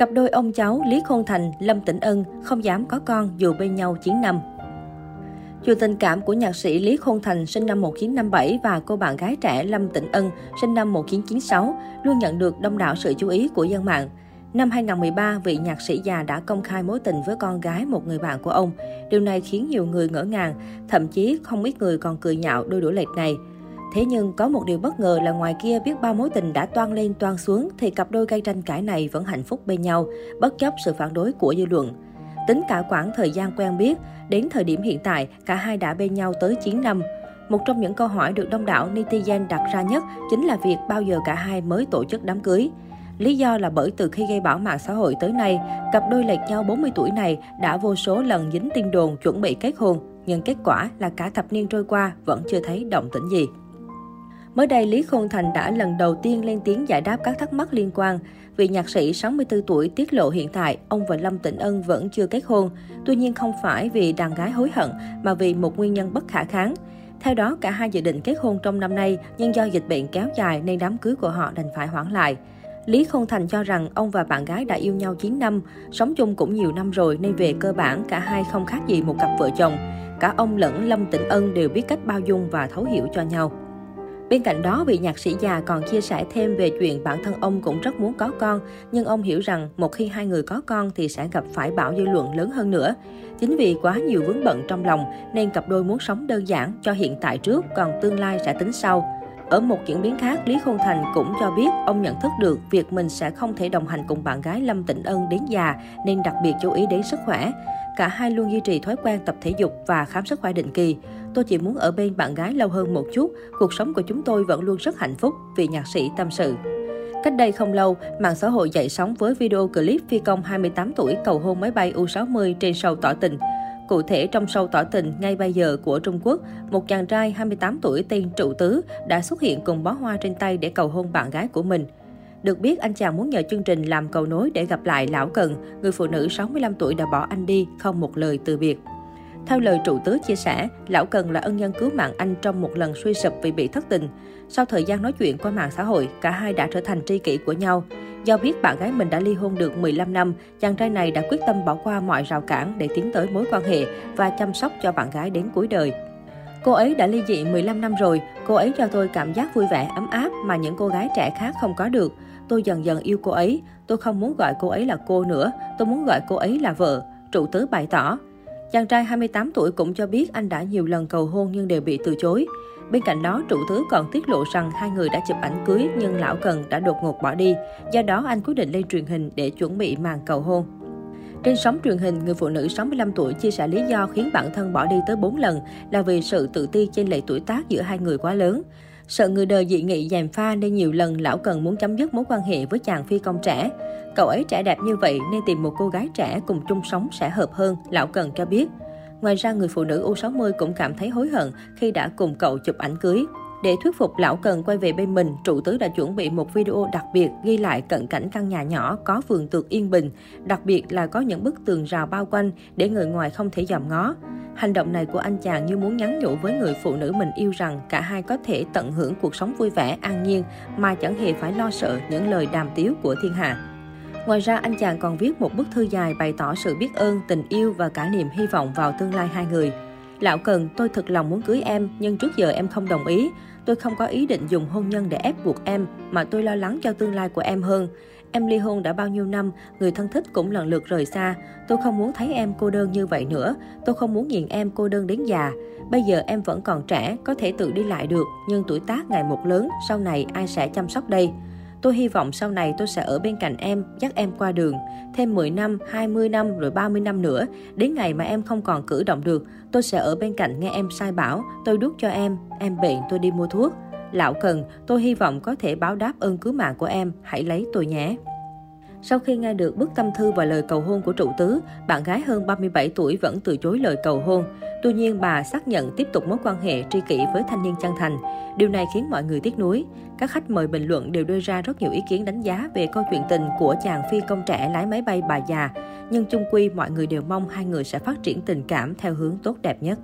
Cặp đôi ông cháu Lý Khôn Thành, Lâm Tĩnh Ân không dám có con dù bên nhau 9 năm. Dù tình cảm của nhạc sĩ Lý Khôn Thành sinh năm 1957 và cô bạn gái trẻ Lâm Tĩnh Ân sinh năm 1996 luôn nhận được đông đảo sự chú ý của dân mạng. Năm 2013, vị nhạc sĩ già đã công khai mối tình với con gái một người bạn của ông. Điều này khiến nhiều người ngỡ ngàng, thậm chí không ít người còn cười nhạo đôi đũa lệch này. Thế nhưng có một điều bất ngờ là ngoài kia biết bao mối tình đã toan lên toan xuống thì cặp đôi gây tranh cãi này vẫn hạnh phúc bên nhau, bất chấp sự phản đối của dư luận. Tính cả quãng thời gian quen biết, đến thời điểm hiện tại, cả hai đã bên nhau tới 9 năm. Một trong những câu hỏi được đông đảo netizen đặt ra nhất chính là việc bao giờ cả hai mới tổ chức đám cưới. Lý do là bởi từ khi gây bão mạng xã hội tới nay, cặp đôi lệch nhau 40 tuổi này đã vô số lần dính tin đồn chuẩn bị kết hôn, nhưng kết quả là cả thập niên trôi qua vẫn chưa thấy động tĩnh gì. Mới đây, Lý Khôn Thành đã lần đầu tiên lên tiếng giải đáp các thắc mắc liên quan. Vị nhạc sĩ 64 tuổi tiết lộ hiện tại, ông và Lâm Tĩnh Ân vẫn chưa kết hôn. Tuy nhiên không phải vì đàn gái hối hận, mà vì một nguyên nhân bất khả kháng. Theo đó, cả hai dự định kết hôn trong năm nay, nhưng do dịch bệnh kéo dài nên đám cưới của họ đành phải hoãn lại. Lý Khôn Thành cho rằng ông và bạn gái đã yêu nhau 9 năm, sống chung cũng nhiều năm rồi nên về cơ bản cả hai không khác gì một cặp vợ chồng. Cả ông lẫn Lâm Tĩnh Ân đều biết cách bao dung và thấu hiểu cho nhau. Bên cạnh đó, vị nhạc sĩ già còn chia sẻ thêm về chuyện bản thân ông cũng rất muốn có con, nhưng ông hiểu rằng một khi hai người có con thì sẽ gặp phải bão dư luận lớn hơn nữa. Chính vì quá nhiều vướng bận trong lòng nên cặp đôi muốn sống đơn giản cho hiện tại trước, còn tương lai sẽ tính sau. Ở một diễn biến khác, Lý Khôn Thành cũng cho biết ông nhận thức được việc mình sẽ không thể đồng hành cùng bạn gái Lâm Tịnh Ân đến già nên đặc biệt chú ý đến sức khỏe. Cả hai luôn duy trì thói quen tập thể dục và khám sức khỏe định kỳ. Tôi chỉ muốn ở bên bạn gái lâu hơn một chút, cuộc sống của chúng tôi vẫn luôn rất hạnh phúc, vị nhạc sĩ tâm sự. Cách đây không lâu, mạng xã hội dậy sóng với video clip phi công 28 tuổi cầu hôn máy bay U-60 trên sầu tỏ tình. Cụ thể, trong sâu tỏ tình ngay bây giờ của Trung Quốc, một chàng trai 28 tuổi tên Trụ Tứ đã xuất hiện cùng bó hoa trên tay để cầu hôn bạn gái của mình. Được biết, anh chàng muốn nhờ chương trình làm cầu nối để gặp lại Lão Cần, người phụ nữ 65 tuổi đã bỏ anh đi, không một lời từ biệt. Theo lời trụ tứ chia sẻ, Lão Cần là ân nhân cứu mạng anh trong một lần suy sụp vì bị thất tình. Sau thời gian nói chuyện qua mạng xã hội, cả hai đã trở thành tri kỷ của nhau. Do biết bạn gái mình đã ly hôn được 15 năm, chàng trai này đã quyết tâm bỏ qua mọi rào cản để tiến tới mối quan hệ và chăm sóc cho bạn gái đến cuối đời. Cô ấy đã ly dị 15 năm rồi, cô ấy cho tôi cảm giác vui vẻ, ấm áp mà những cô gái trẻ khác không có được. Tôi dần dần yêu cô ấy, tôi không muốn gọi cô ấy là cô nữa, tôi muốn gọi cô ấy là vợ, trụ tứ bày tỏ. Chàng trai 28 tuổi cũng cho biết anh đã nhiều lần cầu hôn nhưng đều bị từ chối. Bên cạnh đó, trụ tứ còn tiết lộ rằng hai người đã chụp ảnh cưới nhưng lão Cần đã đột ngột bỏ đi. Do đó, anh quyết định lên truyền hình để chuẩn bị màn cầu hôn. Trên sóng truyền hình, người phụ nữ 65 tuổi chia sẻ lý do khiến bản thân bỏ đi tới 4 lần là vì sự tự ti trên lệ tuổi tác giữa hai người quá lớn. Sợ người đời dị nghị gièm pha nên nhiều lần lão Cần muốn chấm dứt mối quan hệ với chàng phi công trẻ. Cậu ấy trẻ đẹp như vậy nên tìm một cô gái trẻ cùng chung sống sẽ hợp hơn, lão Cần cho biết. Ngoài ra, người phụ nữ U60 cũng cảm thấy hối hận khi đã cùng cậu chụp ảnh cưới. Để thuyết phục lão Cần quay về bên mình, trụ tứ đã chuẩn bị một video đặc biệt ghi lại cận cảnh căn nhà nhỏ có vườn tược yên bình, đặc biệt là có những bức tường rào bao quanh để người ngoài không thể dòm ngó. Hành động này của anh chàng như muốn nhắn nhủ với người phụ nữ mình yêu rằng cả hai có thể tận hưởng cuộc sống vui vẻ, an nhiên mà chẳng hề phải lo sợ những lời đàm tiếu của thiên hạ. Ngoài ra, anh chàng còn viết một bức thư dài bày tỏ sự biết ơn, tình yêu và cả niềm hy vọng vào tương lai hai người. Lão Cần, tôi thật lòng muốn cưới em, nhưng trước giờ em không đồng ý. Tôi không có ý định dùng hôn nhân để ép buộc em, mà tôi lo lắng cho tương lai của em hơn. Em ly hôn đã bao nhiêu năm, người thân thích cũng lần lượt rời xa. Tôi không muốn thấy em cô đơn như vậy nữa. Tôi không muốn nhìn em cô đơn đến già. Bây giờ em vẫn còn trẻ, có thể tự đi lại được, nhưng tuổi tác ngày một lớn, sau này ai sẽ chăm sóc đây? Tôi hy vọng sau này tôi sẽ ở bên cạnh em, dắt em qua đường. Thêm 10 năm, 20 năm, rồi 30 năm nữa. Đến ngày mà em không còn cử động được, tôi sẽ ở bên cạnh nghe em sai bảo. Tôi đút cho em, em bệnh tôi đi mua thuốc. Lão Cần, tôi hy vọng có thể báo đáp ơn cứu mạng của em, hãy lấy tôi nhé. Sau khi nghe được bức tâm thư và lời cầu hôn của trụ tứ, bạn gái hơn 37 tuổi vẫn từ chối lời cầu hôn. Tuy nhiên, bà xác nhận tiếp tục mối quan hệ tri kỷ với thanh niên chân thành. Điều này khiến mọi người tiếc nuối. Các khách mời bình luận đều đưa ra rất nhiều ý kiến đánh giá về câu chuyện tình của chàng phi công trẻ lái máy bay bà già. Nhưng chung quy, mọi người đều mong hai người sẽ phát triển tình cảm theo hướng tốt đẹp nhất.